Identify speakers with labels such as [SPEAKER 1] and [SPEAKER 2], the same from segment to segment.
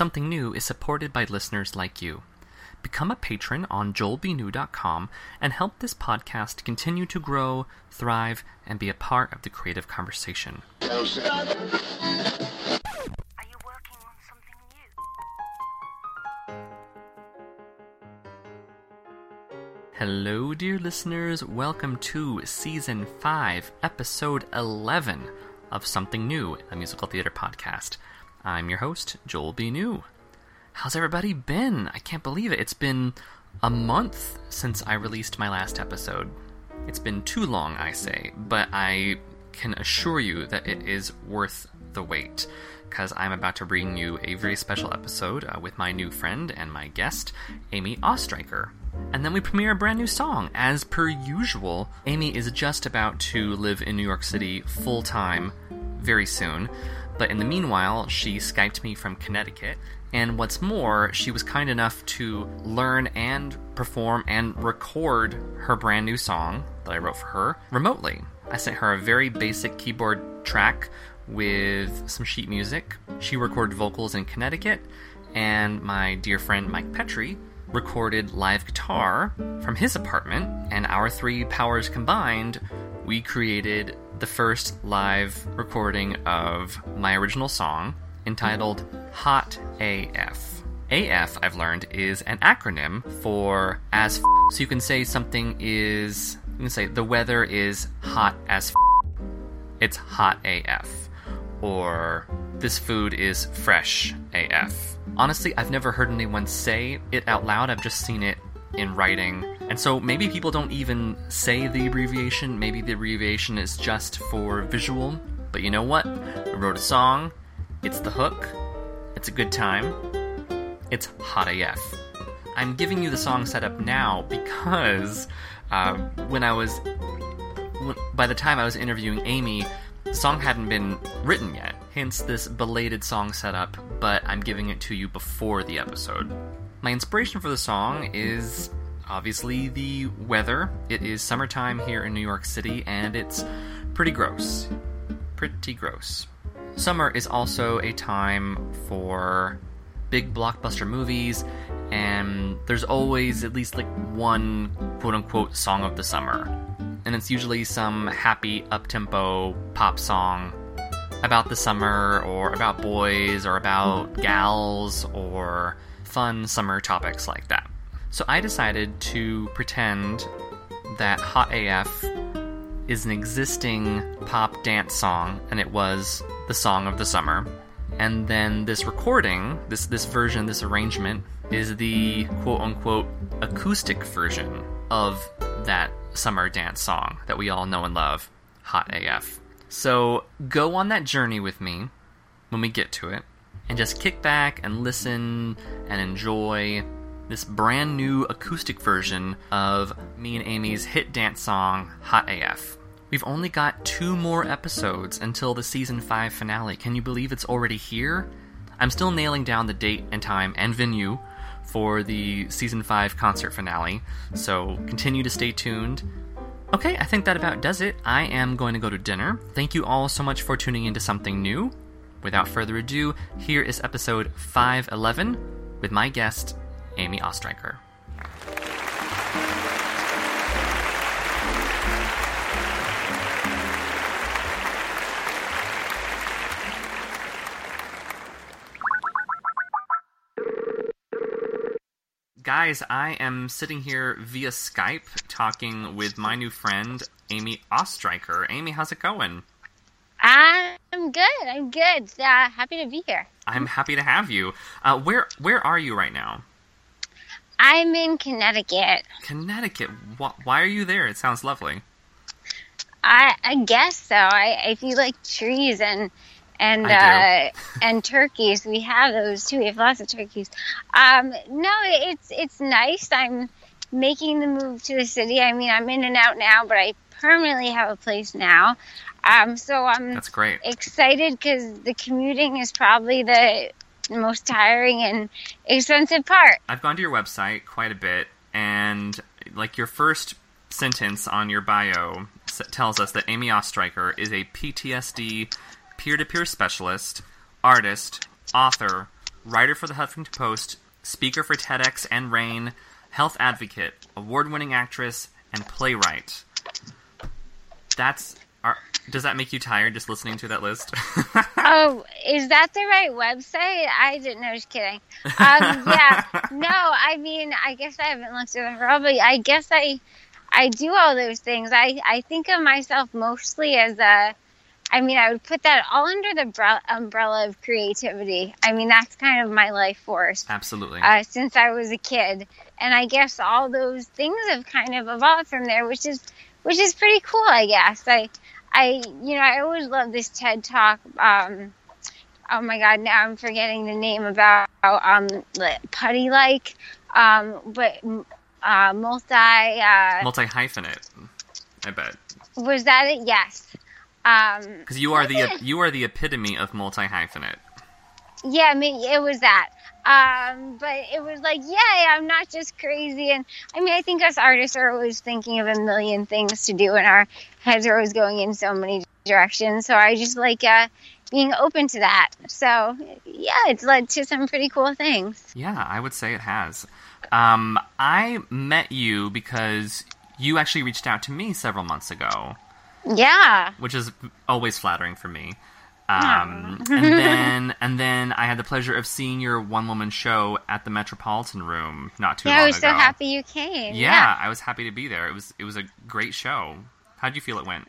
[SPEAKER 1] Something New is supported by listeners like you. Become a patron on joelbnew.com and help this podcast continue to grow, thrive, and be a part of the creative conversation.
[SPEAKER 2] Are you working on something new?
[SPEAKER 1] Hello, dear listeners. Welcome to Season 5, Episode 11 of Something New, a musical theater podcast. I'm your host, Joel B. New. How's everybody been? I can't believe it. It's been a month since I released my last episode. It's been too long, I say, but I can assure you that it is worth the wait because I'm about to bring you a very special episode uh, with my new friend and my guest, Amy Oestreicher. And then we premiere a brand new song. As per usual, Amy is just about to live in New York City full time very soon. But in the meanwhile, she Skyped me from Connecticut. And what's more, she was kind enough to learn and perform and record her brand new song that I wrote for her remotely. I sent her a very basic keyboard track with some sheet music. She recorded vocals in Connecticut, and my dear friend Mike Petrie recorded live guitar from his apartment, and our three powers combined, we created the first live recording of my original song entitled Hot AF. AF, I've learned, is an acronym for as f- so you can say something is you can say the weather is hot as f- it's hot AF or this food is fresh AF. Honestly, I've never heard anyone say it out loud. I've just seen it in writing. And so maybe people don't even say the abbreviation. Maybe the abbreviation is just for visual. But you know what? I wrote a song. It's the hook. It's a good time. It's hot AF. I'm giving you the song setup now because uh, when I was when- by the time I was interviewing Amy, the song hadn't been written yet. Hence this belated song setup, but I'm giving it to you before the episode. My inspiration for the song is obviously the weather. It is summertime here in New York City, and it's pretty gross. Pretty gross. Summer is also a time for big blockbuster movies, and there's always at least like one quote unquote song of the summer. And it's usually some happy up tempo pop song about the summer, or about boys, or about gals, or fun summer topics like that. So I decided to pretend that Hot AF is an existing pop dance song, and it was the song of the summer. And then this recording, this this version, this arrangement, is the quote unquote acoustic version of that summer dance song that we all know and love, Hot AF. So go on that journey with me when we get to it, and just kick back and listen and enjoy this brand new acoustic version of me and Amy's hit dance song, Hot AF. We've only got two more episodes until the season 5 finale. Can you believe it's already here? I'm still nailing down the date and time and venue for the season 5 concert finale, so continue to stay tuned. Okay, I think that about does it. I am going to go to dinner. Thank you all so much for tuning into something new. Without further ado, here is episode 511 with my guest, Amy Oestreicher. Guys, I am sitting here via Skype talking with my new friend, Amy Oestreicher. Amy, how's it going?
[SPEAKER 3] I'm good. I'm good. Uh, happy to be here.
[SPEAKER 1] I'm happy to have you. Uh, where where are you right now?
[SPEAKER 3] I'm in Connecticut.
[SPEAKER 1] Connecticut. Wh- why are you there? It sounds lovely.
[SPEAKER 3] I I guess so. I I feel like trees and and uh, and turkeys. We have those too. We have lots of turkeys. Um, no, it's it's nice. I'm making the move to the city. I mean, I'm in and out now, but I permanently have a place now. Um, so I'm
[SPEAKER 1] That's great.
[SPEAKER 3] excited because the commuting is probably the most tiring and expensive part.
[SPEAKER 1] I've gone to your website quite a bit, and like your first sentence on your bio s- tells us that Amy Oestreicher is a PTSD peer-to-peer specialist, artist, author, writer for the Huffington Post, speaker for TEDx and RAIN, health advocate, award-winning actress, and playwright. That's are, does that make you tired just listening to that list?
[SPEAKER 3] Oh, is that the right website? I didn't know. Just kidding. Um, yeah. No, I mean, I guess I haven't looked at it all, but I guess I, I do all those things. I, I think of myself mostly as a, I mean, I would put that all under the bre- umbrella of creativity. I mean, that's kind of my life force
[SPEAKER 1] Absolutely.
[SPEAKER 3] uh, since I was a kid, and I guess all those things have kind of evolved from there, which is which is pretty cool. I guess I I you know I always love this TED talk. Um, oh my God, now I'm forgetting the name about um putty like, um, but uh, multi uh,
[SPEAKER 1] Multi hyphenate. I bet
[SPEAKER 3] was that it? Yes. Um,
[SPEAKER 1] because you are the you are the epitome of multi hyphenate.
[SPEAKER 3] yeah, I mean, it was that. Um, but it was like, yay, I'm not just crazy. And I mean, I think us artists are always thinking of a million things to do, and our heads are always going in so many directions. So I just like uh, being open to that. So yeah, it's led to some pretty cool things.
[SPEAKER 1] Yeah, I would say it has. Um, I met you because you actually reached out to me several months ago,
[SPEAKER 3] Yeah.
[SPEAKER 1] which is always flattering for me. Um, and then and then I had the pleasure of seeing your one woman show at the Metropolitan Room not too
[SPEAKER 3] Yeah,
[SPEAKER 1] long ago.
[SPEAKER 3] I was
[SPEAKER 1] ago.
[SPEAKER 3] so happy you came.
[SPEAKER 1] Yeah, I was happy to be there. It was it was a great show. How would you feel it went?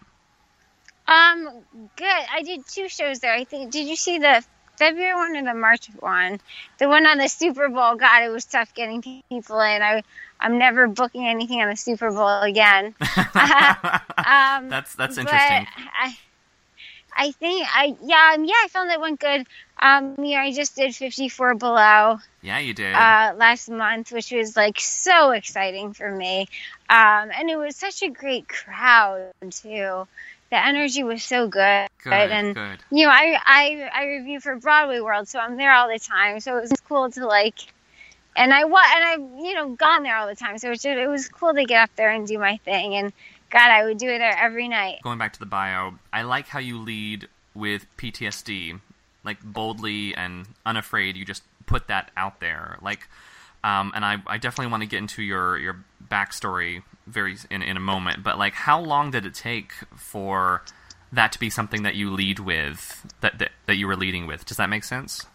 [SPEAKER 3] Um, good. I did two shows there. I think. Did you see the February one or the March one? The one on the Super Bowl. God, it was tough getting people in. I I'm never booking anything on the Super Bowl again. um,
[SPEAKER 1] that's that's interesting.
[SPEAKER 3] I, I think I yeah um, yeah I found that went good. Um, you know, I just did 54 below
[SPEAKER 1] Yeah, you did.
[SPEAKER 3] uh, last month, which was like so exciting for me. Um, and it was such a great crowd too. The energy was so good,
[SPEAKER 1] good,
[SPEAKER 3] and
[SPEAKER 1] good.
[SPEAKER 3] you know, I, I I review for Broadway World, so I'm there all the time. So it was cool to like, and I and I you know gone there all the time. So it was just, it was cool to get up there and do my thing. And God, I would do it there every night.
[SPEAKER 1] Going back to the bio, I like how you lead with PTSD, like boldly and unafraid. You just put that out there, like, um, and I, I definitely want to get into your your backstory very in in a moment. But like, how long did it take for that to be something that you lead with that that, that you were leading with? Does that make sense?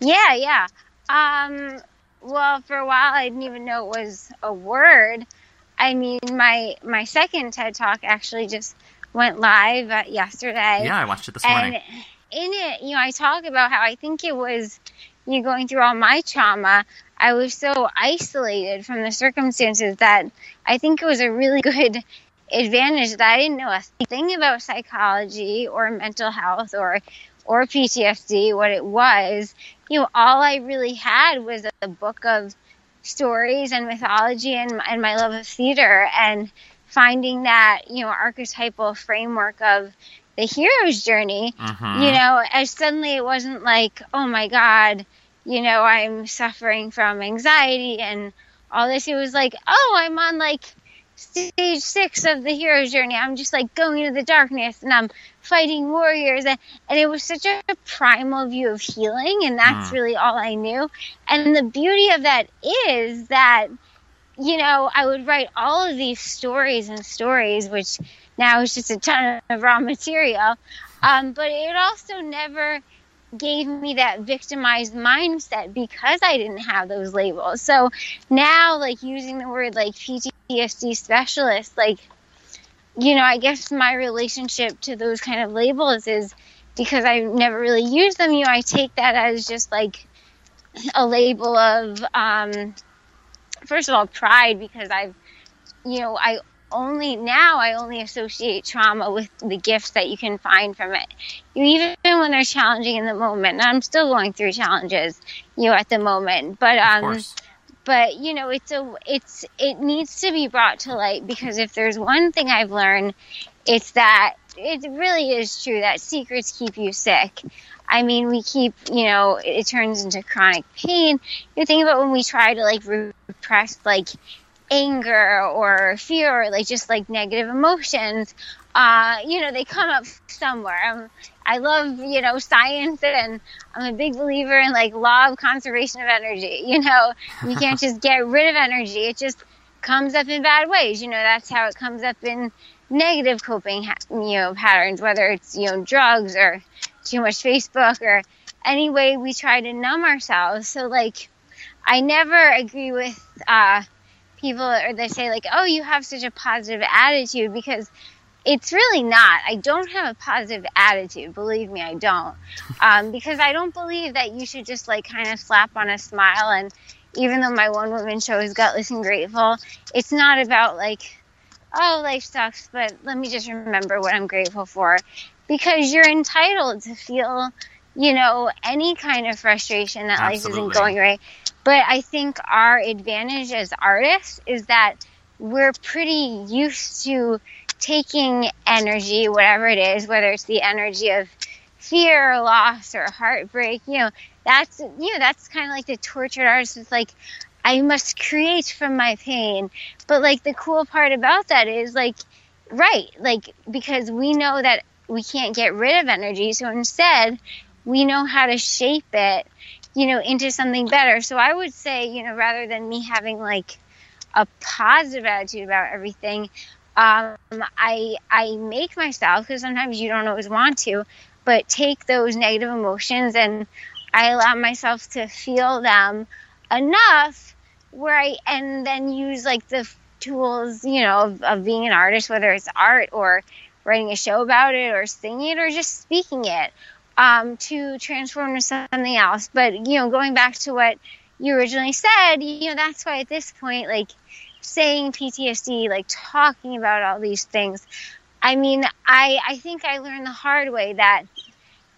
[SPEAKER 3] Yeah, yeah. Um, well, for a while, I didn't even know it was a word. I mean, my my second TED Talk actually just went live uh, yesterday.
[SPEAKER 1] Yeah, I watched it this
[SPEAKER 3] and
[SPEAKER 1] morning.
[SPEAKER 3] in it, you know, I talk about how I think it was you know, going through all my trauma. I was so isolated from the circumstances that I think it was a really good advantage that I didn't know a thing about psychology or mental health or or PTSD, what it was. You know, all I really had was a book of stories and mythology and, and my love of theater and finding that, you know, archetypal framework of the hero's journey,
[SPEAKER 1] Mhm.
[SPEAKER 3] you know, as suddenly it wasn't like, oh my God, you know, I'm suffering from anxiety and all this. It was like, oh, I'm on like stage six of the hero's journey. I'm just like going into the darkness and I'm fighting warriors. And, and it was such a primal view of healing. And that's
[SPEAKER 1] Mm.
[SPEAKER 3] really all I knew. And the beauty of that is that, you know, I would write all of these stories and stories, which now is just a ton of raw material. Um, but it also never gave me that victimized mindset because I didn't have those labels. So now, like using the word like PTSD specialist, like, you know, I guess my relationship to those kind of labels is because I never really used them. You know, I take that as just like a label of, um, first of all, pride because I've, you know, I only now I only associate trauma with the gifts that you can find from it. You even when they're challenging in the moment. And I'm still going through challenges, you know, at the moment. But um. But you know, it's a it's it needs to be brought to light because if there's one thing I've learned, it's that it really is true that secrets keep you sick. I mean, we keep, you know, it turns into chronic pain. You think about when we try to like repress like anger or fear or like just like negative emotions uh you know they come up somewhere um, I love, you know, science and I'm a big believer in like law of conservation of energy. You know, you can't just get rid of energy. It just comes up in bad ways. You know, that's how it comes up in negative coping, you know, patterns, whether it's, you know, drugs or too much Facebook or any way we try to numb ourselves. So like, I never agree with, uh, people or they say like, oh, you have such a positive attitude because it's really not. I don't have a positive attitude. Believe me, I don't. Um, because I don't believe that you should just like kind of slap on a smile. And even though my one woman show is Gutless and Grateful, it's not about like, oh, life sucks, but let me just remember what I'm grateful for. Because you're entitled to feel, you know, any kind of frustration that
[SPEAKER 1] Absolutely.
[SPEAKER 3] life isn't going right. But I think our advantage as artists is that we're pretty used to taking energy, whatever it is, whether it's the energy of fear or loss or heartbreak, you know, that's, you know, that's kind of like the tortured artist It's like, I must create from my pain. But like the cool part about that is like, right, like, because we know that we can't get rid of energy. So instead, we know how to shape it, you know, into something better. So I would say, you know, rather than me having like a positive attitude about everything, um, I I make myself because sometimes you don't always want to, but take those negative emotions and I allow myself to feel them enough where I and then use like the tools, you know, of, of being an artist, whether it's art or writing a show about it or singing it or just speaking it, um, to transform to something else. But you know, going back to what you originally said, you know, that's why at this point, like saying PTSD, like talking about all these things. I mean, I I think I learned the hard way that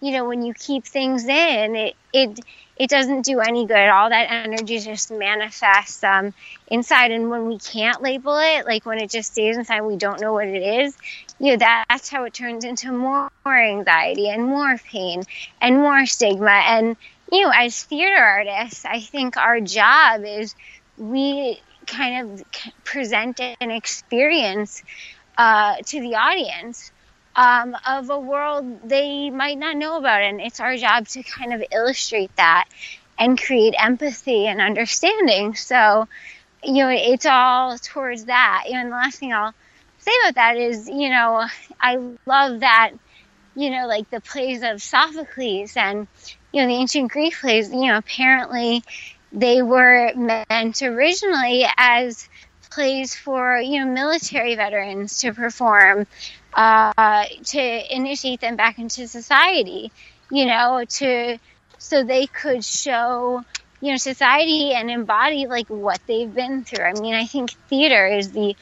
[SPEAKER 3] you know when you keep things in, it it it doesn't do any good. All that energy just manifests um, inside, and when we can't label it, like when it just stays inside, we don't know what it is. You know, that, that's how it turns into more anxiety and more pain and more stigma. And you know, as theater artists, I think our job is we kind of present an experience uh, to the audience um, of a world they might not know about. And it's our job to kind of illustrate that and create empathy and understanding. So, you know, it's all towards that. And the last thing I'll say about that is, you know, I love that, you know, like the plays of Sophocles and, you know, the ancient Greek plays, you know, apparently they were meant originally as plays for you know military veterans to perform uh, to initiate them back into society you know to so they could show you know society and embody like what they've been through. I mean i think theater is the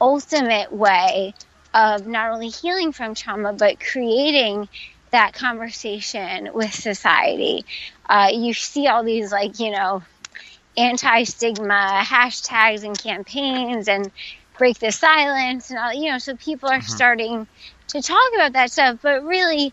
[SPEAKER 3] ultimate way of not only healing from trauma but creating that conversation with society. Uh, you see all these like you know anti-stigma hashtags and campaigns and break the silence and all you know so people are
[SPEAKER 1] Mhm.
[SPEAKER 3] starting to talk about that stuff but really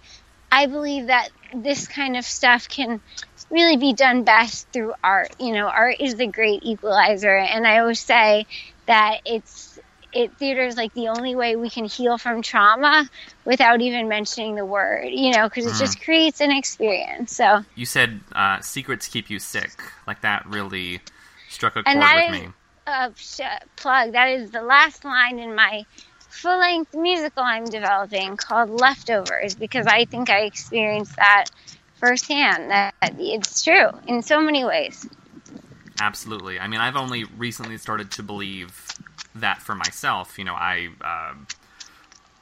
[SPEAKER 3] i believe that this kind of stuff can really be done best through art you know art is the great equalizer and i always say that it's it theater is like the only way we can heal from trauma without even mentioning the word you know because it
[SPEAKER 1] Mhm.
[SPEAKER 3] just creates an experience so
[SPEAKER 1] You said uh, secrets keep you sick. Like that really struck a chord
[SPEAKER 3] And that
[SPEAKER 1] with
[SPEAKER 3] is-
[SPEAKER 1] me.
[SPEAKER 3] uh, sh- plug. That is the last line in my full length musical I'm developing called Leftovers because I think I experienced that firsthand. That it's true in so many ways.
[SPEAKER 1] Absolutely. I mean, I've only recently started to believe that for myself. You know, I um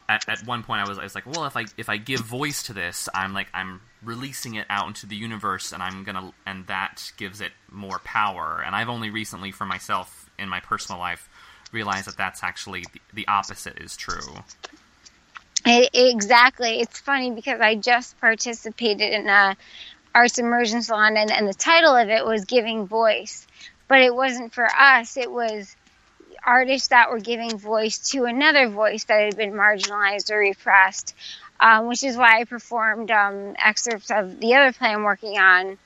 [SPEAKER 1] at, at one point I was I was like, well, if I if I give voice to this, I'm like I'm releasing it out into the universe, and I'm gonna and that gives it more power. And I've only recently, for myself in my personal life, realized that that's actually the, opposite is true.
[SPEAKER 3] It, exactly. It's funny because I just participated in a arts immersion salon, and, and the title of it was Giving Voice. But it wasn't for us. It was artists that were giving voice to another voice that had been marginalized or repressed, um, which is why I performed um, excerpts of the other play I'm working on,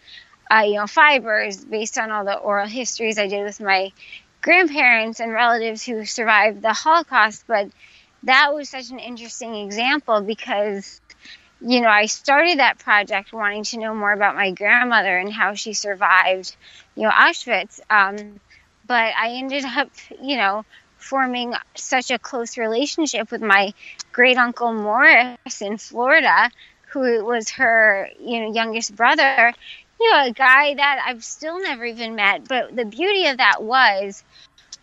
[SPEAKER 3] uh, you know, Fibers, based on all the oral histories I did with my grandparents and relatives who survived the Holocaust. But that was such an interesting example because you know, I started that project wanting to know more about my grandmother and how she survived, you know, Auschwitz. Um, but I ended up, you know, forming such a close relationship with my great uncle Morris in Florida, who was her, you know, youngest brother. You know, a guy that I've still never even met. But the beauty of that was,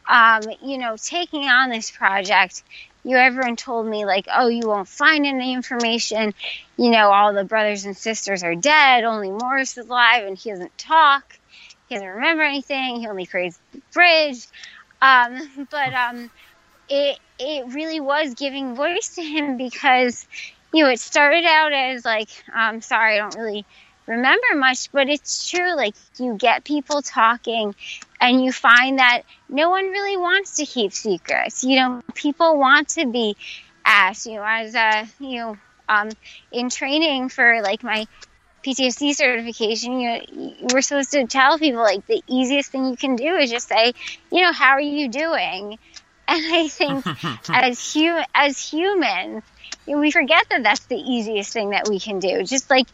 [SPEAKER 3] um, you know, taking on this project you everyone told me like, oh, you won't find any information. You know, all the brothers and sisters are dead. Only Morris is alive, and he doesn't talk. He doesn't remember anything. He only creates the bridge. Um, but um, it it really was giving voice to him because you know it started out as like, I'm um, sorry, I don't really remember much, but it's true. Like you get people talking and you find that no one really wants to keep secrets. You know, people want to be asked, you know, as a, you know, um, in training for like my PTSD certification, you know, we're supposed to tell people like the easiest thing you can do is just say, you know, how are you doing? And I think as hu- as humans, you know, we forget that that's the easiest thing that we can do. Just like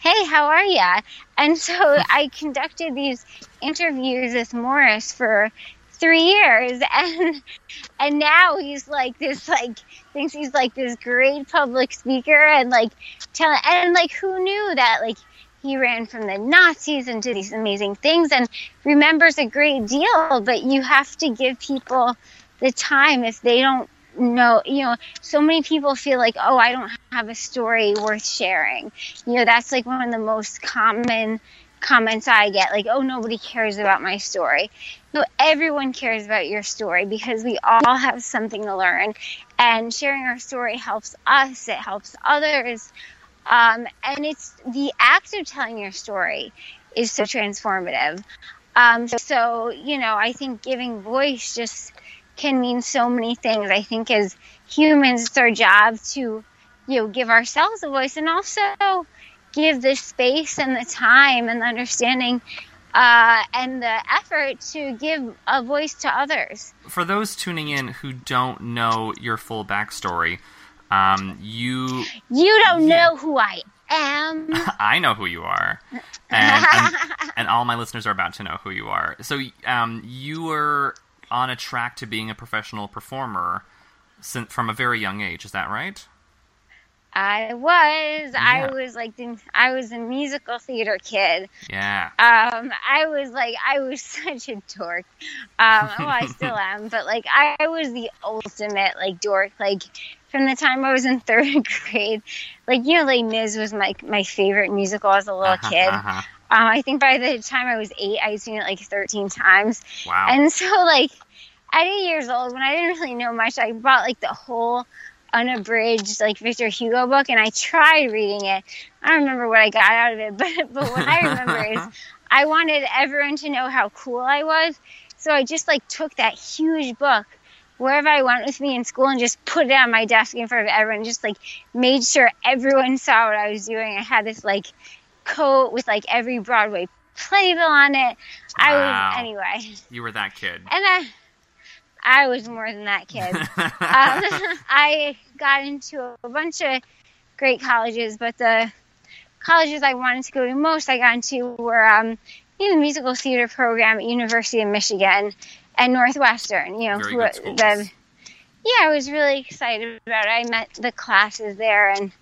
[SPEAKER 3] hey, how are ya? And so I conducted these interviews with Morris for three years and and now he's like this like thinks he's like this great public speaker and like and like who knew that like he ran from the Nazis and did these amazing things and remembers a great deal, but you have to give people the time if they don't know, you know, so many people feel like, oh, I don't have a story worth sharing. You know, that's like one of the most common comments I get, like, oh, nobody cares about my story. No, everyone cares about your story because we all have something to learn. And sharing our story helps us, it helps others. Um, and it's the act of telling your story is so transformative. Um, so, you know, I think giving voice just can mean so many things. I think as humans, it's our job to, you know, give ourselves a voice and also give the space and the time and the understanding uh, and the effort to give a voice to others.
[SPEAKER 1] For those tuning in who don't know your full backstory, um, you
[SPEAKER 3] you don't know who I am.
[SPEAKER 1] I know who you are, and, and, and, all my listeners are about to know who you are. So, um, you were on a track to being a professional performer since, from a very young age. Is that right?
[SPEAKER 3] I was. Yeah. I was like I was a musical theater kid.
[SPEAKER 1] Yeah.
[SPEAKER 3] Um, I was like I was such a dork. Um, well, I still am, but like I was the ultimate like dork. Like from the time I was in third grade, like you know, Les Mis was my my favorite musical as a little uh-huh, kid. Uh-huh. Um, I think by the time I was eight, I'd seen it like 13 times.
[SPEAKER 1] Wow.
[SPEAKER 3] And so, like, at eight years old, when I didn't really know much, I bought like the whole unabridged like Victor Hugo book, and I tried reading it. I don't remember what I got out of it, but but what I remember is I wanted everyone to know how cool I was, so I just like took that huge book wherever I went with me in school and just put it on my desk in front of everyone. Just like made sure everyone saw what I was doing. I had this like coat with like every Broadway playbill on it. I wow. was anyway.
[SPEAKER 1] You were that kid.
[SPEAKER 3] And I, I was more than that kid. um, I got into a bunch of great colleges, but the colleges I wanted to go to most, I got into were um, know, the musical theater program at University of Michigan and Northwestern. You know,
[SPEAKER 1] good
[SPEAKER 3] the yeah, I was really excited about it. I met the classes there, and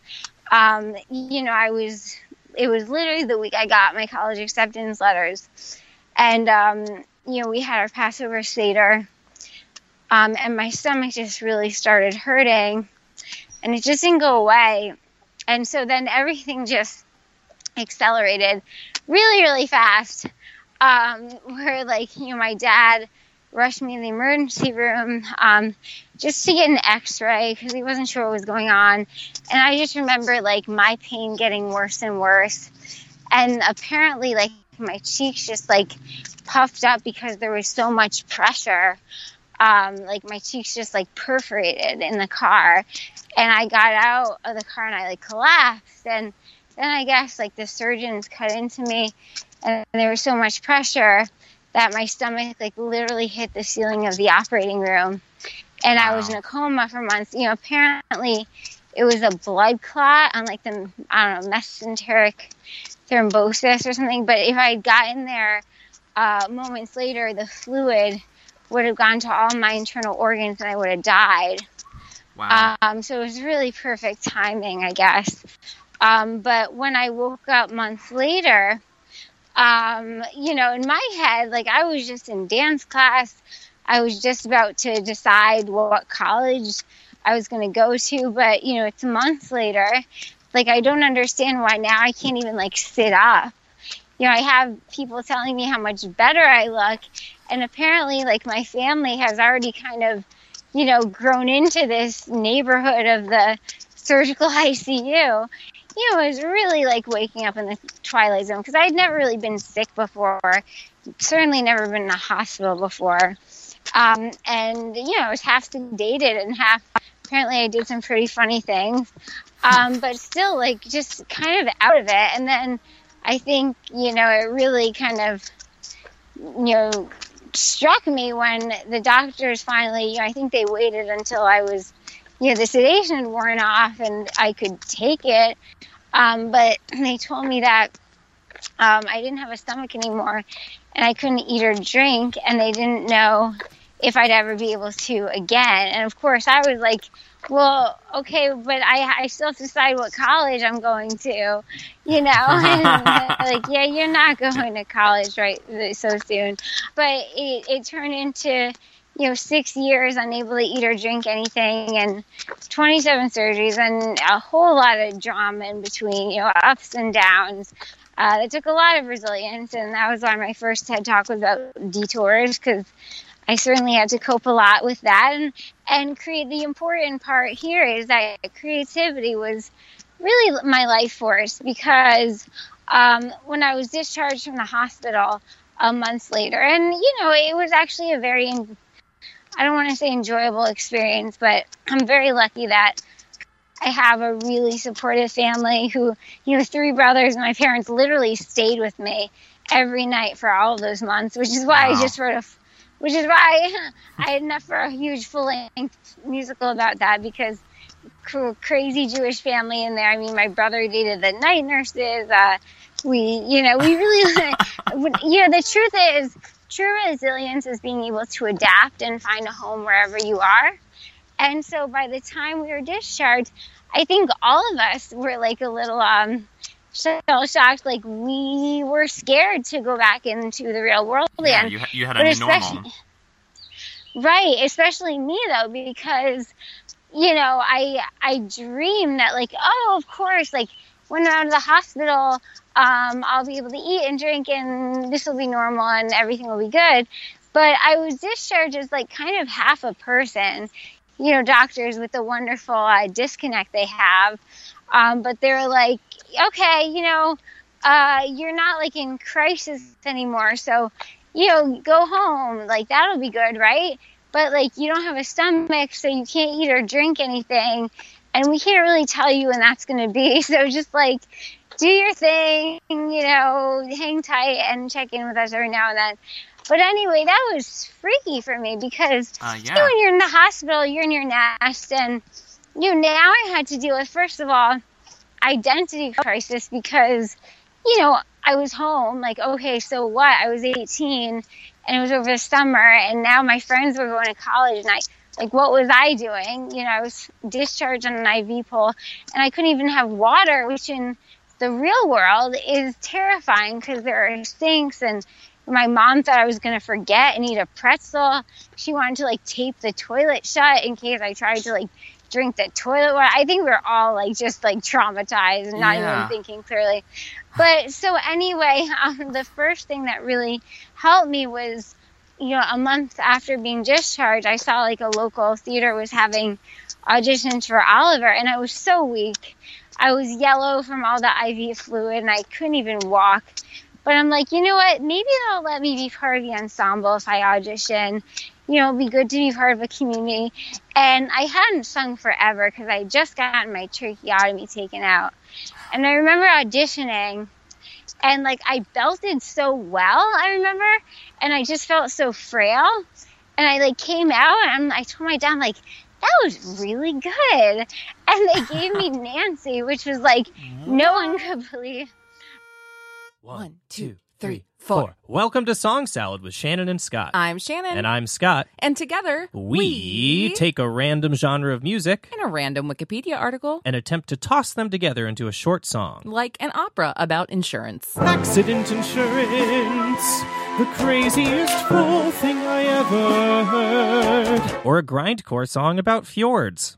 [SPEAKER 3] um, you know, I was it was literally the week I got my college acceptance letters. And, um, you know, we had our Passover Seder. Um, and my stomach just really started hurting. And it just didn't go away. And so then everything just accelerated really, really fast. Um, where, like, you know, my dad rushed me to the emergency room um, just to get an x-ray because he wasn't sure what was going on. And i just remember like my pain getting worse and worse. And apparently like my cheeks just like puffed up because there was so much pressure. Um, like my cheeks just like perforated in the car. And i got out of the car and i like collapsed. And then i guess like the surgeons cut into me and there was so much pressure that my stomach like literally hit the ceiling of the operating room and wow. I was in a coma for months. You know, apparently it was a blood clot on like the I don't know mesenteric thrombosis or something. But if I had gotten there uh, moments later, the fluid would have gone to all my internal organs and I would have died.
[SPEAKER 1] Wow.
[SPEAKER 3] Um, so it was really perfect timing, I guess. Um, but when I woke up months later, um, you know, in my head, like I was just in dance class. I was just about to decide what college I was going to go to. But, you know, it's months later. Like, I don't understand why now I can't even like sit up. You know, I have people telling me how much better I look. And apparently, like, my family has already kind of, you know, grown into this neighborhood of the surgical ICU you know, it was really like waking up in the twilight zone because I had never really been sick before, certainly never been in a hospital before. Um, and, you know, I was half sedated and half, apparently I did some pretty funny things. Um, but still, like, just kind of out of it. And then I think, you know, it really kind of, you know, struck me when the doctors finally, you know, I think they waited until I was you know, the sedation had worn off and I could take it. Um, but they told me that um, I didn't have a stomach anymore and I couldn't eat or drink, and they didn't know if I'd ever be able to again. And of course, I was like, well, okay, but I, I still have to decide what college I'm going to, you know? like, yeah, you're not going to college right so soon. But it, it turned into, you know, six years unable to eat or drink anything and 27 surgeries and a whole lot of drama in between, you know, ups and downs. Uh, it took a lot of resilience, and that was why my first TED talk was about detours because I certainly had to cope a lot with that. And, and create the important part here is that creativity was really my life force because um, when I was discharged from the hospital a month later, and you know, it was actually a very I don't want to say enjoyable experience, but I'm very lucky that I have a really supportive family who, you know, three brothers my parents literally stayed with me every night for all of those months, which is why wow. I just wrote a, which is why I had enough for a huge full length musical about that because crazy Jewish family in there. I mean, my brother dated the night nurses. Uh, we, you know, we really, you know, the truth is true resilience is being able to adapt and find a home wherever you are. And so by the time we were discharged, I think all of us were like a little um, shell shocked. Like we were scared to go back into the real world
[SPEAKER 1] yeah, again. You, you had a new normal.
[SPEAKER 3] Right, especially me though, because you know I I dreamed that like oh of course like when I'm out of the hospital um, I'll be able to eat and drink and this will be normal and everything will be good. But I was discharged as like kind of half a person, you know, doctors with the wonderful uh, disconnect they have. Um, but they're like, okay, you know, uh, you're not like in crisis anymore. So, you know, go home. Like that'll be good, right? But like you don't have a stomach, so you can't eat or drink anything. And we can't really tell you when that's going to be. So just like do your thing, you know, hang tight and check in with us every now and then. But anyway, that was freaky for me because
[SPEAKER 1] uh, yeah.
[SPEAKER 3] you know, when you're in the hospital, you're in your nest, and you know, now I had to deal with first of all identity crisis because you know I was home. Like, okay, so what? I was 18, and it was over the summer, and now my friends were going to college, and I like what was I doing? You know, I was discharged on an IV pole, and I couldn't even have water, which in the real world is terrifying because there are sinks and my mom thought I was going to forget and eat a pretzel. She wanted to like tape the toilet shut in case I tried to like drink the toilet water. I think we are all like just like traumatized and not yeah. even thinking clearly. But so anyway, um, the first thing that really helped me was, you know, a month after being discharged, I saw like a local theater was having auditions for Oliver and I was so weak. I was yellow from all the IV fluid and I couldn't even walk. But I'm like, you know what? Maybe they'll let me be part of the ensemble if I audition. You know, it'd be good to be part of a community. And I hadn't sung forever because I just gotten my tracheotomy taken out. And I remember auditioning and like I belted so well, I remember, and I just felt so frail. And I like came out and I told my dad, like, that was really good. And they gave me Nancy, which was like, no one could believe.
[SPEAKER 4] One, two, three, four. Welcome to Song Salad with Shannon and Scott.
[SPEAKER 5] I'm Shannon.
[SPEAKER 4] and I'm Scott.
[SPEAKER 5] And together,
[SPEAKER 4] We take a random genre of music
[SPEAKER 5] and a random Wikipedia article,
[SPEAKER 4] and attempt to toss them together into a short song.
[SPEAKER 5] like an opera about insurance.
[SPEAKER 4] Accident insurance, the craziest full thing I ever heard. Or a grindcore song about fjords.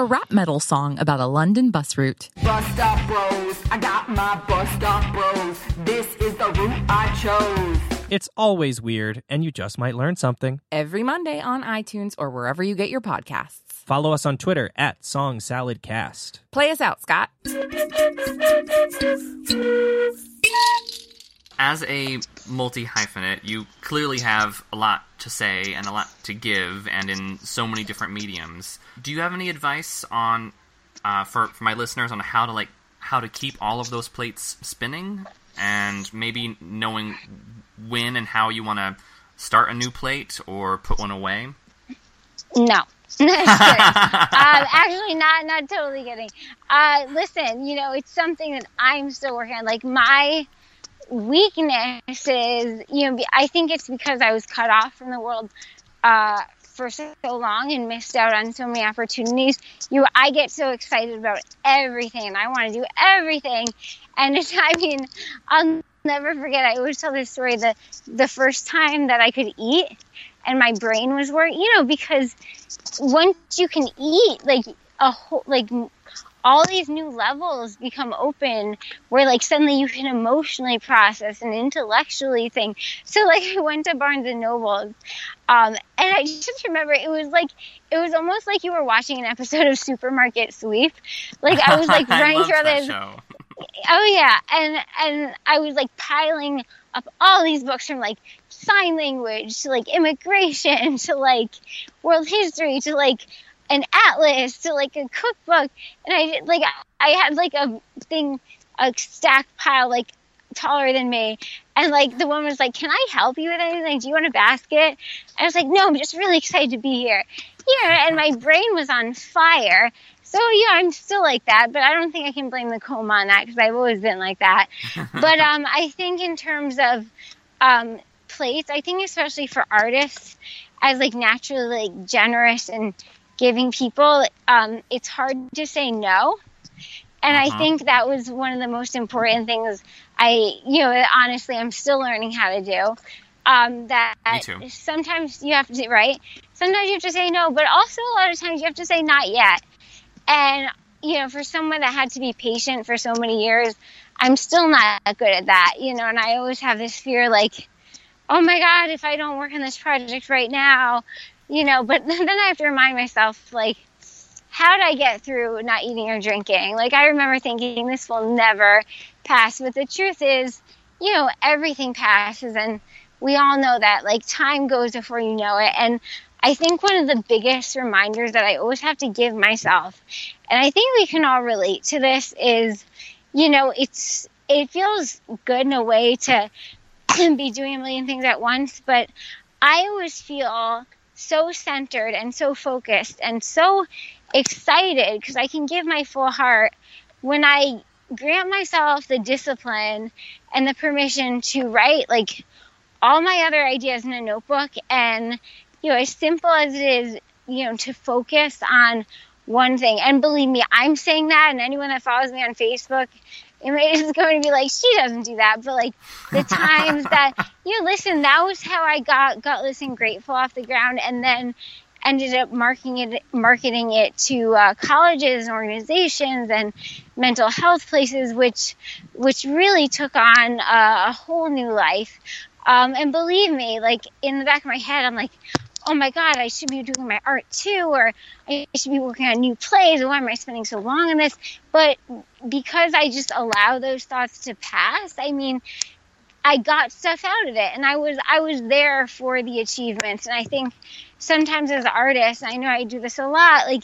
[SPEAKER 5] Or a rap metal song about a London bus route.
[SPEAKER 6] Bus stop bros, I got my bus stop bros. This is the route I chose.
[SPEAKER 4] It's always weird, and you just might learn something.
[SPEAKER 5] Every Monday on iTunes or wherever you get your podcasts.
[SPEAKER 4] Follow us on Twitter at Song Salad Cast.
[SPEAKER 5] Play us out, Scott.
[SPEAKER 1] As a multi hyphenate, you clearly have a lot to say and a lot to give, and in so many different mediums. Do you have any advice on uh, for for my listeners on how to like how to keep all of those plates spinning, and maybe knowing when and how you want to start a new plate or put one away?
[SPEAKER 3] No. Um, actually, not not totally kidding. Uh, listen, you know, it's something that I'm still working on. Like my weakness is, you know, I think it's because I was cut off from the world uh, for so long and missed out on so many opportunities. You, I get so excited about everything, and I want to do everything. And it's, I mean, I'll never forget. I always tell this story. The the first time that I could eat, and my brain was working, you know, because once you can eat, like a whole, like all these new levels become open where like suddenly you can emotionally process and intellectually think so like i went to barnes and nobles um, and i just remember it was like it was almost like you were watching an episode of supermarket sweep like i was like running through this
[SPEAKER 1] show.
[SPEAKER 3] oh yeah and and i was like piling up all these books from like sign language to like immigration to like world history to like an atlas to like a cookbook. And i did- like i had like a thing a stack pile like taller than me. And like the woman was like can i help you with anything? Do you want a basket? I was like no i'm just really excited to be here. Yeah and my brain was on fire. So yeah i'm still like that but i don't think i can blame the coma on that because i've always been like that. But um i think in terms of um plates i think especially for artists as like naturally like generous and giving people um it's hard to say no and
[SPEAKER 1] Uh-huh.
[SPEAKER 3] I think that was one of the most important things I, you know, honestly, I'm still learning how to do. Um, that
[SPEAKER 1] Me too.
[SPEAKER 3] sometimes you have to, right? Sometimes you have to say no, but also a lot of times you have to say not yet. And, you know, for someone that had to be patient for so many years, I'm still not good at that, you know, and I always have this fear like, oh my God, if I don't work on this project right now, you know, but then I have to remind myself, like, how did I get through not eating or drinking? Like, I remember thinking this will never pass, but the truth is, you know, everything passes, and we all know that. Like, time goes before you know it. And I think one of the biggest reminders that I always have to give myself, and I think we can all relate to this, is, you know, it's, it feels good in a way to be doing a million things at once, but I always feel so centered and so focused and so excited because I can give my full heart when I grant myself the discipline and the permission to write like all my other ideas in a notebook and you know as simple as it is you know to focus on one thing. And believe me i'm saying that and anyone that follows me on facebook is going to be like she doesn't do that. But like the times that you know listen that was how i got gutless and grateful off the ground and then ended up marketing it marketing it to uh, colleges and organizations and mental health places which which really took on a, a whole new life. Um, and believe me like in the back of my head i'm like oh my god i should be doing my art too or i should be working on new plays why am i spending so long on this? But because i just allow those thoughts to pass i mean I got stuff out of it and I was I was there for the achievements. And I think sometimes as artists I know I do this a lot like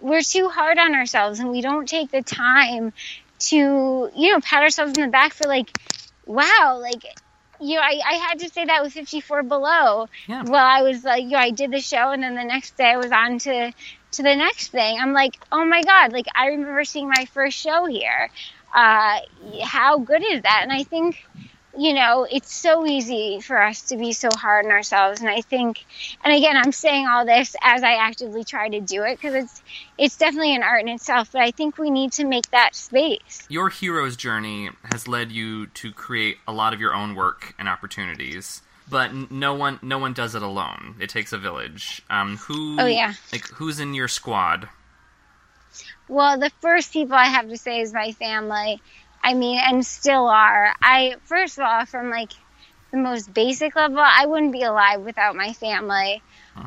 [SPEAKER 3] we're too hard on ourselves and we don't take the time to you know pat ourselves in the back for like wow like you know, I, I had to say that with 54 Below.
[SPEAKER 1] Yeah.
[SPEAKER 3] Well, I was like, you know, I did the show, and then the next day I was on to to the next thing. I'm like, oh my god! Like I remember seeing my first show here. Uh, how good is that? And I think, you know, it's so easy for us to be so hard on ourselves. And I think, and again, I'm saying all this as I actively try to do it because it's it's definitely an art in itself. But I think we need to make that space.
[SPEAKER 1] Your hero's journey has led you to create a lot of your own work and opportunities. But no one, no one does it alone. It takes a village. Um, who?
[SPEAKER 3] Oh, yeah.
[SPEAKER 1] Like who's in your squad?
[SPEAKER 3] Well, the first people I have to say is my family. I mean, and still are. I first of all, from like the most basic level, I wouldn't be alive without my family.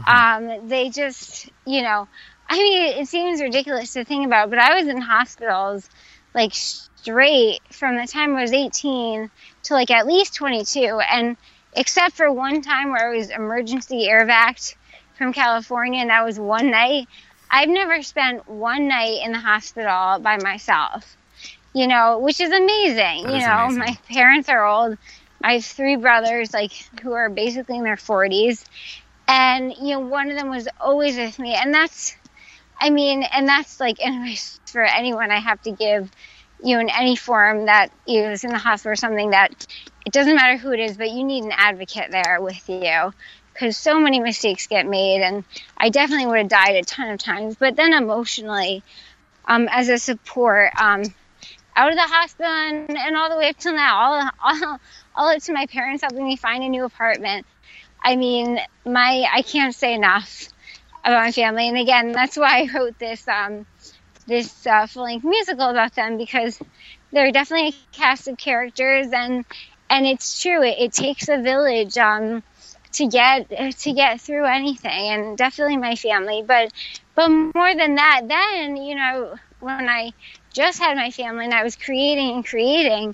[SPEAKER 3] Um, they just, you know, I mean, it seems ridiculous to think about, but I was in hospitals like straight from the time I was 18 to like at least 22, and except for one time where I was emergency air vaced from California, and that was one night. I've never spent one night in the hospital by myself, you know, which is amazing.
[SPEAKER 1] That
[SPEAKER 3] you
[SPEAKER 1] is
[SPEAKER 3] know,
[SPEAKER 1] amazing.
[SPEAKER 3] my parents are old. I have three brothers, like, who are basically in their 40s. And, you know, one of them was always with me. And that's, I mean, and that's like advice for anyone I have to give, you know, in any form that is in the hospital or something that it doesn't matter who it is, but you need an advocate there with you because so many mistakes get made and i definitely would have died a ton of times but then emotionally um, as a support um, out of the hospital and, and all the way up till now. All, all, all up to my parents helping me find a new apartment. I mean my i can't say enough about my family. And again that's why i wrote this um, this uh, full-length musical about them because they're definitely a cast of characters and and it's true. It, it takes a village um, to get to get through anything and definitely my family. But but more than that then you know when i just had my family and i was creating and creating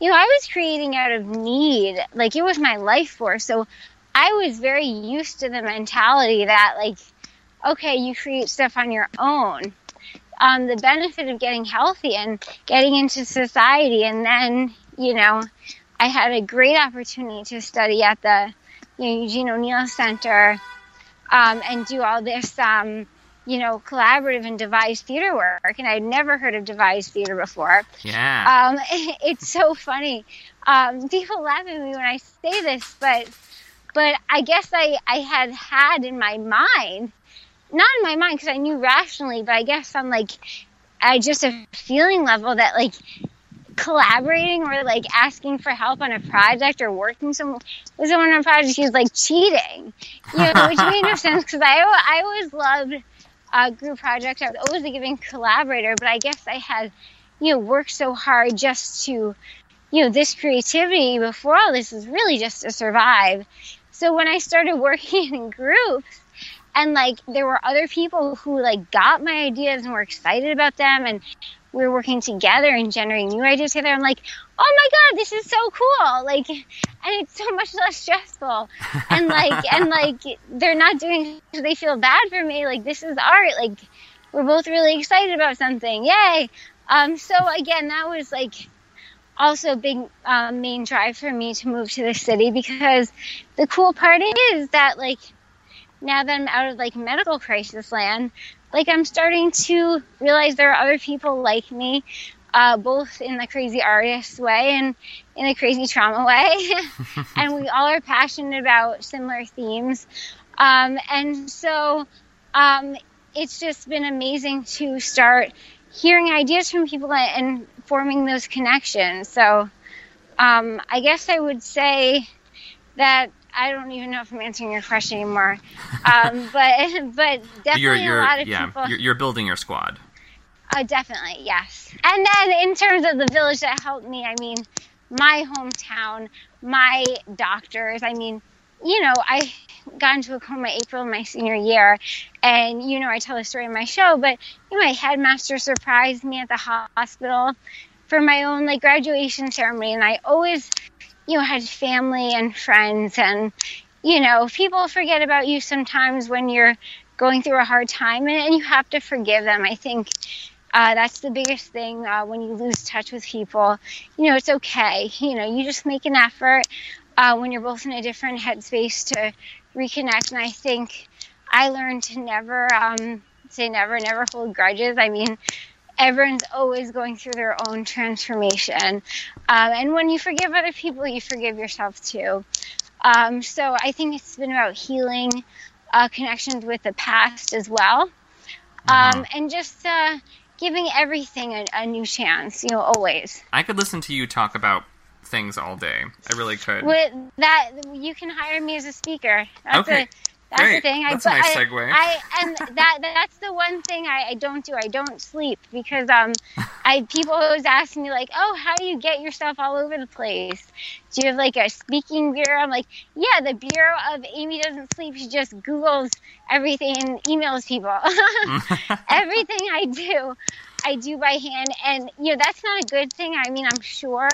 [SPEAKER 3] you know i was creating out of need. Like it was my life force. So i was very used to the mentality that like okay you create stuff on your own. Um, the benefit of getting healthy and getting into society. And then you know i had a great opportunity to study at the you know, Eugene O'Neill Center um, and do all this, um, you know, collaborative and devised theater work. And I'd never heard of devised theater before.
[SPEAKER 1] Yeah.
[SPEAKER 3] Um, it's so funny. Um, people laugh at me when I say this, but but I guess I, I had had in my mind, not in my mind because I knew rationally, but I guess on like, I just a feeling level that like collaborating or like asking for help on a project or working some with someone on a project is like cheating, you know, which made no sense because I I always loved uh, group projects. I was always a giving collaborator, but I guess I had you know worked so hard just to you know this creativity before all this was really just to survive. So when I started working in groups and like there were other people who like got my ideas and were excited about them and we were working together and generating new ideas together. I'm like, oh my god, this is so cool! Like, and it's so much less stressful. And like, and like, they're not doing they feel bad for me. Like, this is art. Like, we're both really excited about something. Yay! Um, so again, that was like also a big um, main drive for me to move to the city because the cool part is that like now that I'm out of like medical crisis land, like I'm starting to realize there are other people like me, uh, both in the crazy artist way and in the crazy trauma way, and we all are passionate about similar themes, um, and so um, it's just been amazing to start hearing ideas from people and forming those connections. So um, I guess I would say that I don't even know if I'm answering your question anymore. Um, but but definitely
[SPEAKER 1] you're you're
[SPEAKER 3] a lot of
[SPEAKER 1] yeah
[SPEAKER 3] people.
[SPEAKER 1] you're, you're building your squad.
[SPEAKER 3] Oh, definitely, yes. And then in terms of the village that helped me, I mean, my hometown, my doctors. I mean, you know, I got into a coma April of my senior year, and you know, I tell the story in my show. But you know, my headmaster surprised me at the hospital for my own like graduation ceremony, and I always, you know, had family and friends, and you know, people forget about you sometimes when you're going through a hard time, and, and you have to forgive them. I think uh, that's the biggest thing uh, when you lose touch with people. You know, it's okay. You know, you just make an effort. uh, when you're both in a different headspace to reconnect. And I think I learned to never um, say never, never hold grudges. I mean, everyone's always going through their own transformation. Um, and when you forgive other people, you forgive yourself too. Um, so I think it's been about healing uh, connections with the past as well. Um, and just uh, giving everything a, a new chance, you know, always.
[SPEAKER 1] I could listen to you talk about things all day. I really could.
[SPEAKER 3] With that, you can hire me as a speaker. That's
[SPEAKER 1] Okay.
[SPEAKER 3] a that's
[SPEAKER 1] Great.
[SPEAKER 3] the thing.
[SPEAKER 1] That's
[SPEAKER 3] I,
[SPEAKER 1] a nice
[SPEAKER 3] I,
[SPEAKER 1] segue.
[SPEAKER 3] I and that that's the one thing I, I don't do. I don't sleep because um, I people always ask me like, oh, how do you get yourself all over the place? Do you have like a speaking bureau? I'm like, yeah, the bureau of Amy doesn't sleep. She just Googles everything and emails people. everything I do, I do by hand, and you know that's not a good thing. I mean, I'm sure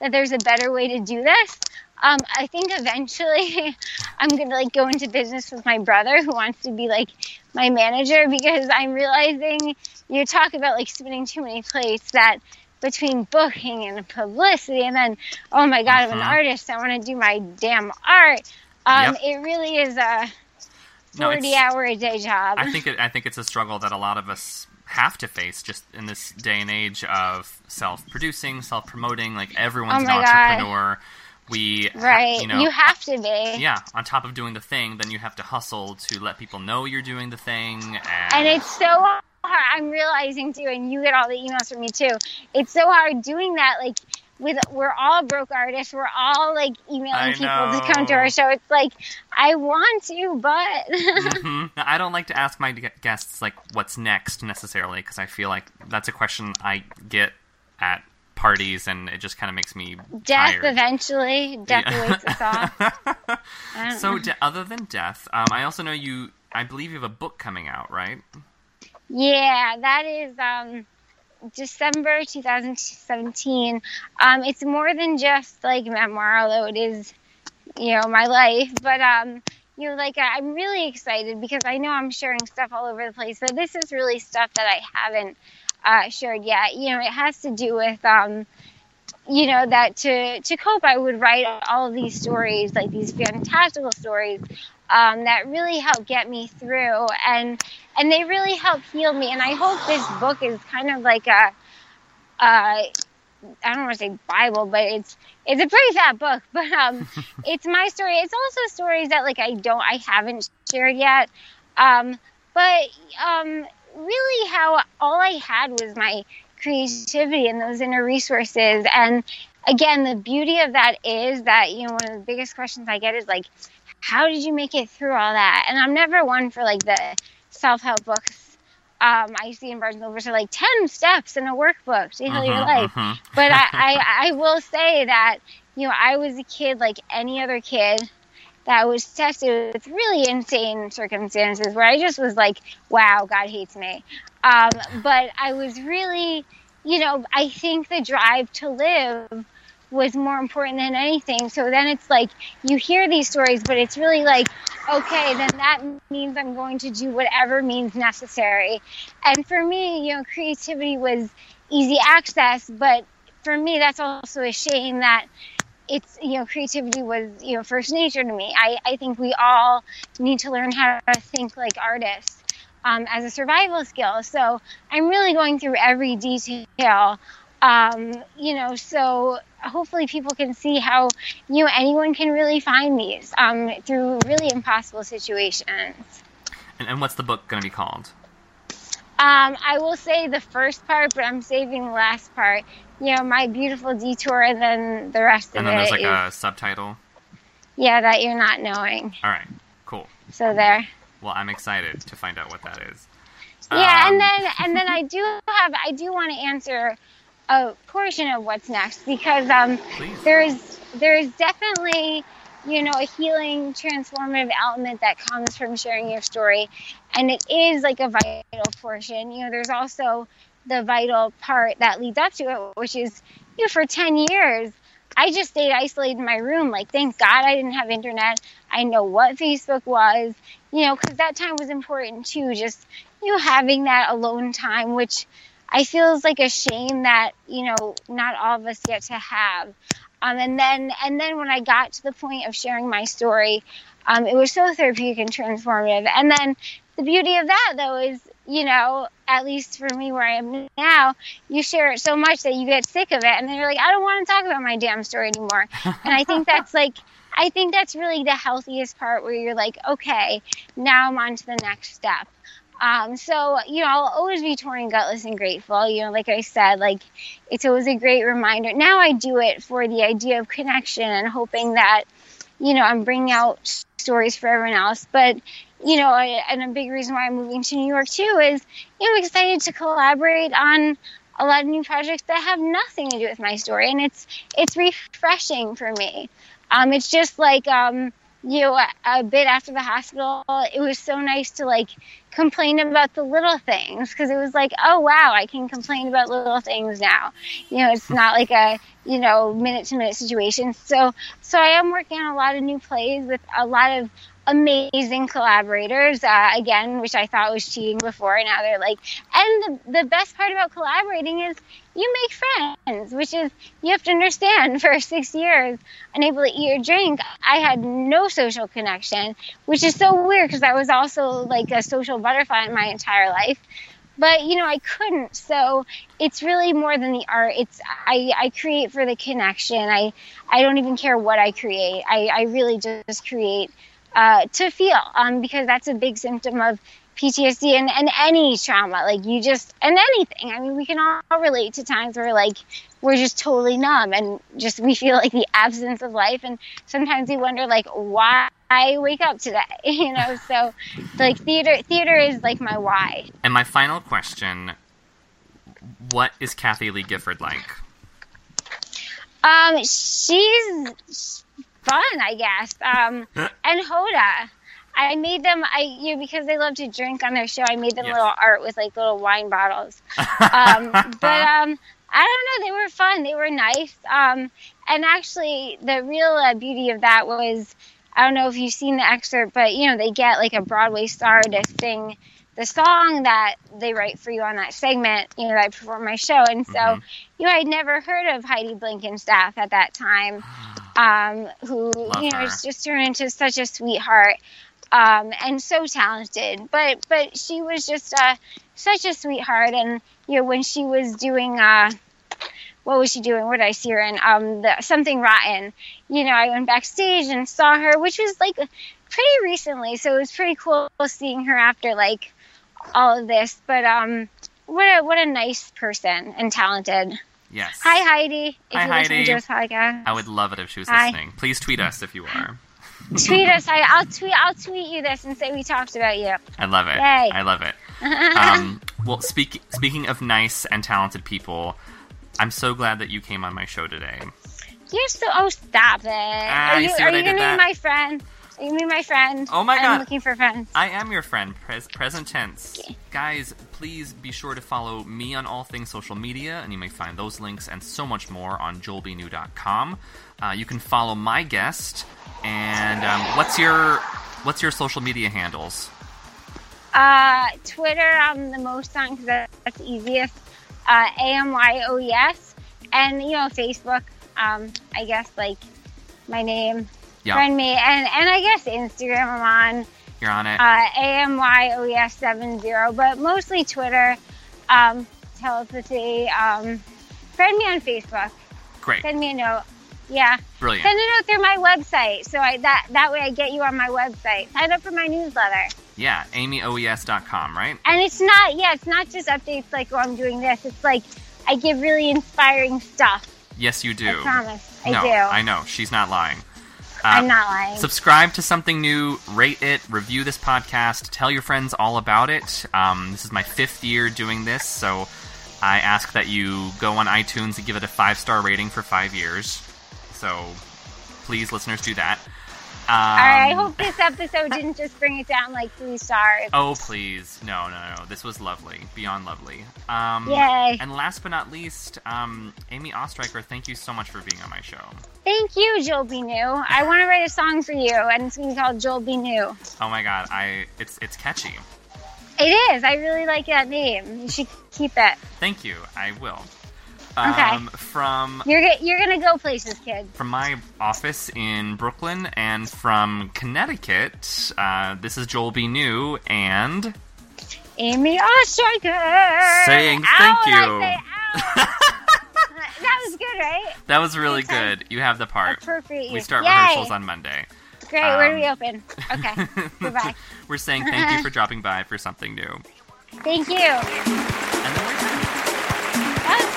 [SPEAKER 3] that there's a better way to do this. Um, I think eventually I'm gonna like go into business with my brother who wants to be like my manager because I'm realizing you talk about like spinning too many plates that between booking and publicity and then oh my god I'm an
[SPEAKER 1] Mhm.
[SPEAKER 3] artist I want to do my damn art um,
[SPEAKER 1] Yep.
[SPEAKER 3] it really is a 40
[SPEAKER 1] it's-
[SPEAKER 3] hour a day job
[SPEAKER 1] I think it, I think it's a struggle that a lot of us have to face just in this day and age of self-producing, self-promoting. Like everyone's
[SPEAKER 3] Oh
[SPEAKER 1] an
[SPEAKER 3] entrepreneur. God.
[SPEAKER 1] We, ha-
[SPEAKER 3] right
[SPEAKER 1] you know, you
[SPEAKER 3] have to be
[SPEAKER 1] yeah. On top of doing the thing, then you have to hustle to let people know you're doing the thing, and,
[SPEAKER 3] and it's so hard. I'm realizing too, and you get all the emails from me too. It's so hard doing that. Like, with we're all broke artists. We're all like emailing people to come to our show. It's like I want to, but
[SPEAKER 1] Mhm. I don't like to ask my guests like what's next necessarily because I feel like that's a question I get at parties and it just kind of makes me
[SPEAKER 3] death
[SPEAKER 1] tired.
[SPEAKER 3] eventually. Death
[SPEAKER 1] Yeah.
[SPEAKER 3] awaits us all.
[SPEAKER 1] So, other than death, um, I also know you. I believe you have a book coming out, right?
[SPEAKER 3] Yeah, that is um, December 2017. Um, it's more than just like memoir, although it is, you know, my life. But um, you know, like I'm really excited because I know I'm sharing stuff all over the place. But this is really stuff that I haven't uh, shared yet. You know, it has to do with um, you know that to to cope i would write all of these stories like these fantastical stories um, that really help get me through and and they really help heal me and i hope this book is kind of like a uh, I don't want to say Bible, but it's it's a pretty fat book. But um, it's my story. It's also stories that like I don't, I haven't shared yet. Um, but um, really, how all I had was my creativity and those inner resources. And again, the beauty of that is that you know one of the biggest questions I get is like, how did you make it through all that? And I'm never one for like the self help books. Um, I see in Barnes and Noble so like ten steps in a workbook to heal your
[SPEAKER 1] Mhm,
[SPEAKER 3] life
[SPEAKER 1] mhm.
[SPEAKER 3] but I, I, I will say that you know I was a kid like any other kid that was tested with really insane circumstances where I just was like, wow, God hates me. Um, but I was really, you know, I think the drive to live was more important than anything. So then it's like you hear these stories, but it's really like, okay, then that means I'm going to do whatever means necessary. And for me, you know, creativity was easy access, but for me, that's also a shame that it's you know creativity was you know first nature to me. I I think we all need to learn how to think like artists um, as a survival skill. So I'm really going through every detail. Um, you know, so hopefully people can see how you know anyone can really find these um, through really impossible situations.
[SPEAKER 1] And, and what's the book going to be called?
[SPEAKER 3] Um, I will say the first part, but I'm saving the last part. You know, my beautiful detour, and then the rest
[SPEAKER 1] And
[SPEAKER 3] of it.
[SPEAKER 1] And then there's like
[SPEAKER 3] is-
[SPEAKER 1] a subtitle.
[SPEAKER 3] yeah, that you're not knowing.
[SPEAKER 1] All right, cool.
[SPEAKER 3] So there.
[SPEAKER 1] Well, I'm excited to find out what that is.
[SPEAKER 3] Yeah,
[SPEAKER 1] Um,
[SPEAKER 3] and then and then I do have I do want to answer a portion of what's next because um there's there's definitely you know a healing transformative element that comes from sharing your story and it is like a vital portion you know there's also the vital part that leads up to it which is you know for 10 years I just stayed isolated in my room. Like, thank God I didn't have internet. I know what Facebook was, you know, because that time was important too. Just, you know, having that alone time, which I feel is like a shame that, you know, not all of us get to have. Um, and then and then when I got to the point of sharing my story, um, it was so therapeutic and transformative. And then the beauty of that though is you know, at least for me where I am now, you share it so much that you get sick of it and then you're like, I don't want to talk about my damn story anymore. and I think that's like I think that's really the healthiest part where you're like, okay, now I'm on to the next step. Um, so, you know, I'll always be torn, gutless, and grateful. You know, like I said, like it's always a great reminder. Now I do it for the idea of connection and hoping that, you know, I'm bringing out stories for everyone else. But, you know, and a big reason why I'm moving to New York too is, you know, I'm excited to collaborate on a lot of new projects that have nothing to do with my story, and it's it's refreshing for me. Um, it's just like um, you know, a, a bit after the hospital, it was so nice to like complain about the little things because it was like, oh wow, I can complain about little things now. You know, it's not like a you know minute to minute situation. So so I am working on a lot of new plays with a lot of amazing collaborators uh, again which i thought was cheating before and now they're like and the, the best part about collaborating is you make friends which is you have to understand for six years unable to eat or drink i had no social connection which is so weird because i was also like a social butterfly in my entire life. But you know i couldn't so it's really more than the art it's i i create for the connection i i don't even care what i create i i really just create uh, to feel um, because that's a big symptom of PTSD and, and any trauma. Like you just, and anything. I mean, we can all relate to times where like we're just totally numb and just we feel like the absence of life. And sometimes we wonder like why I wake up today, you know? So like theater, theater is like my why.
[SPEAKER 1] And my final question what is Kathie Lee Gifford like?
[SPEAKER 3] Um, she's fun, I guess. Um, and Hoda. I made them. I you know, because they love to drink on their show. I made them
[SPEAKER 1] Yes.
[SPEAKER 3] little art with like little wine bottles. Um, but um, I don't know. They were fun. They were nice. Um, and actually, the real uh, beauty of that was I don't know if you've seen the excerpt, but you know they get like a Broadway star to sing the song that they write for you on that segment. You know that I perform my show, and so
[SPEAKER 1] Mhm.
[SPEAKER 3] you know I'd never heard of Heidi Blickenstaff at that time, um, who
[SPEAKER 1] Love
[SPEAKER 3] you know
[SPEAKER 1] her.
[SPEAKER 3] has just turned into such a sweetheart um, and so talented. But but she was just uh, such a sweetheart, and you know when she was doing. Uh, what was she doing? What did I see her in? Um, the, something rotten. You know, I went backstage and saw her, which was like pretty recently, so it was pretty cool seeing her after like all of this. But um, what a what a nice person and talented.
[SPEAKER 1] Yes.
[SPEAKER 3] Hi Heidi, if
[SPEAKER 1] Hi,
[SPEAKER 3] listening
[SPEAKER 1] Heidi.
[SPEAKER 3] to this podcast,
[SPEAKER 1] I would love it if she was
[SPEAKER 3] Hi.
[SPEAKER 1] listening. Please tweet us if you are.
[SPEAKER 3] tweet us. I, I'll tweet. I'll tweet you this and say we talked about you.
[SPEAKER 1] I love it.
[SPEAKER 3] Yay.
[SPEAKER 1] I love it. Um, well, speak, speaking of nice and talented people, I'm so glad that you came on my show today.
[SPEAKER 3] You're so. Oh, stop it.
[SPEAKER 1] Ah,
[SPEAKER 3] are
[SPEAKER 1] you,
[SPEAKER 3] you are you gonna
[SPEAKER 1] that?
[SPEAKER 3] be my friend? You gonna my friend?
[SPEAKER 1] Oh my god.
[SPEAKER 3] I'm looking for friends.
[SPEAKER 1] I am your friend, pres- present tense. Guys, please be sure to follow me on all things social media, and you may find those links and so much more on joelbnew.com. Uh, you can follow my guest, and um, what's your what's your social media handles?
[SPEAKER 3] Uh, Twitter, I'm the most on because that's easiest. Uh, A M Y O E S, and you know Facebook. Um, I guess like my name,
[SPEAKER 1] Yeah,
[SPEAKER 3] friend me, and and I guess Instagram I'm on.
[SPEAKER 1] you're on it.
[SPEAKER 3] Uh, A M Y O E S seven zero, but mostly Twitter. Um, telepathy. Um, friend me on Facebook.
[SPEAKER 1] Great,
[SPEAKER 3] Send me a note. Yeah.
[SPEAKER 1] brilliant.
[SPEAKER 3] Send a note through my website, so I that that way I get you on my website. Sign up for my newsletter.
[SPEAKER 1] Yeah, amyoes.com, right?
[SPEAKER 3] And it's not, yeah, it's not just updates like, oh, I'm doing this. It's like I give really inspiring stuff.
[SPEAKER 1] Yes, you do.
[SPEAKER 3] I promise. I
[SPEAKER 1] no,
[SPEAKER 3] do.
[SPEAKER 1] I know. She's not lying. Uh,
[SPEAKER 3] I'm not lying.
[SPEAKER 1] Subscribe to something new, rate it, review this podcast, tell your friends all about it. Um, this is my fifth year doing this, so I ask that you go on iTunes and give it a five star rating for five years. So please, listeners, do that. Um,
[SPEAKER 3] All right. I hope this episode didn't just bring it down like three stars.
[SPEAKER 1] Oh, please. No, no, no. This was lovely. Beyond lovely. Um,
[SPEAKER 3] Yay.
[SPEAKER 1] And last but not least, um, Amy Oestreicher, thank you so much for being on my show.
[SPEAKER 3] Thank you, Joel B. New. I want to write a song for you, and it's going to be called Joel B. New.
[SPEAKER 1] Oh my god, I it's it's catchy.
[SPEAKER 3] It is. I really like that name. You should keep it.
[SPEAKER 1] Thank you. I will. Um, okay. From
[SPEAKER 7] you're you're gonna go places, kid.
[SPEAKER 1] From my office in Brooklyn and from Connecticut. Uh, this is Joel B. New and
[SPEAKER 7] Amy Oestreicher
[SPEAKER 1] saying thank
[SPEAKER 7] ow,
[SPEAKER 1] you.
[SPEAKER 7] Say, that was good, right?
[SPEAKER 1] That was really
[SPEAKER 7] Anytime.
[SPEAKER 1] good. You have the part.
[SPEAKER 7] Perfect.
[SPEAKER 1] We start
[SPEAKER 7] Yay.
[SPEAKER 1] rehearsals on Monday.
[SPEAKER 7] Great. Um, where do we um, open? Okay. Goodbye.
[SPEAKER 1] we're saying thank you for dropping by for something new.
[SPEAKER 7] Thank you.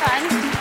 [SPEAKER 3] 团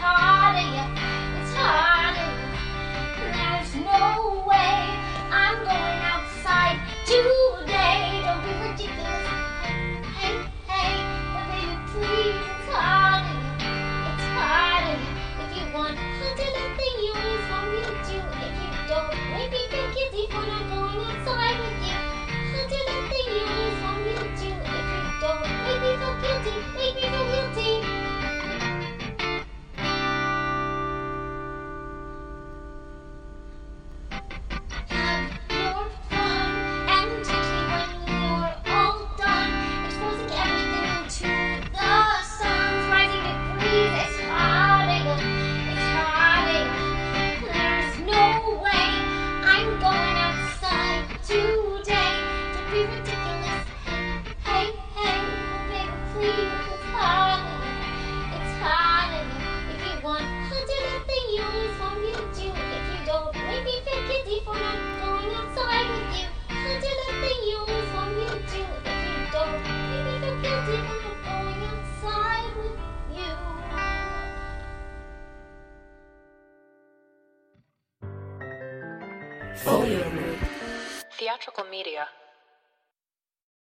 [SPEAKER 8] hard, yeah.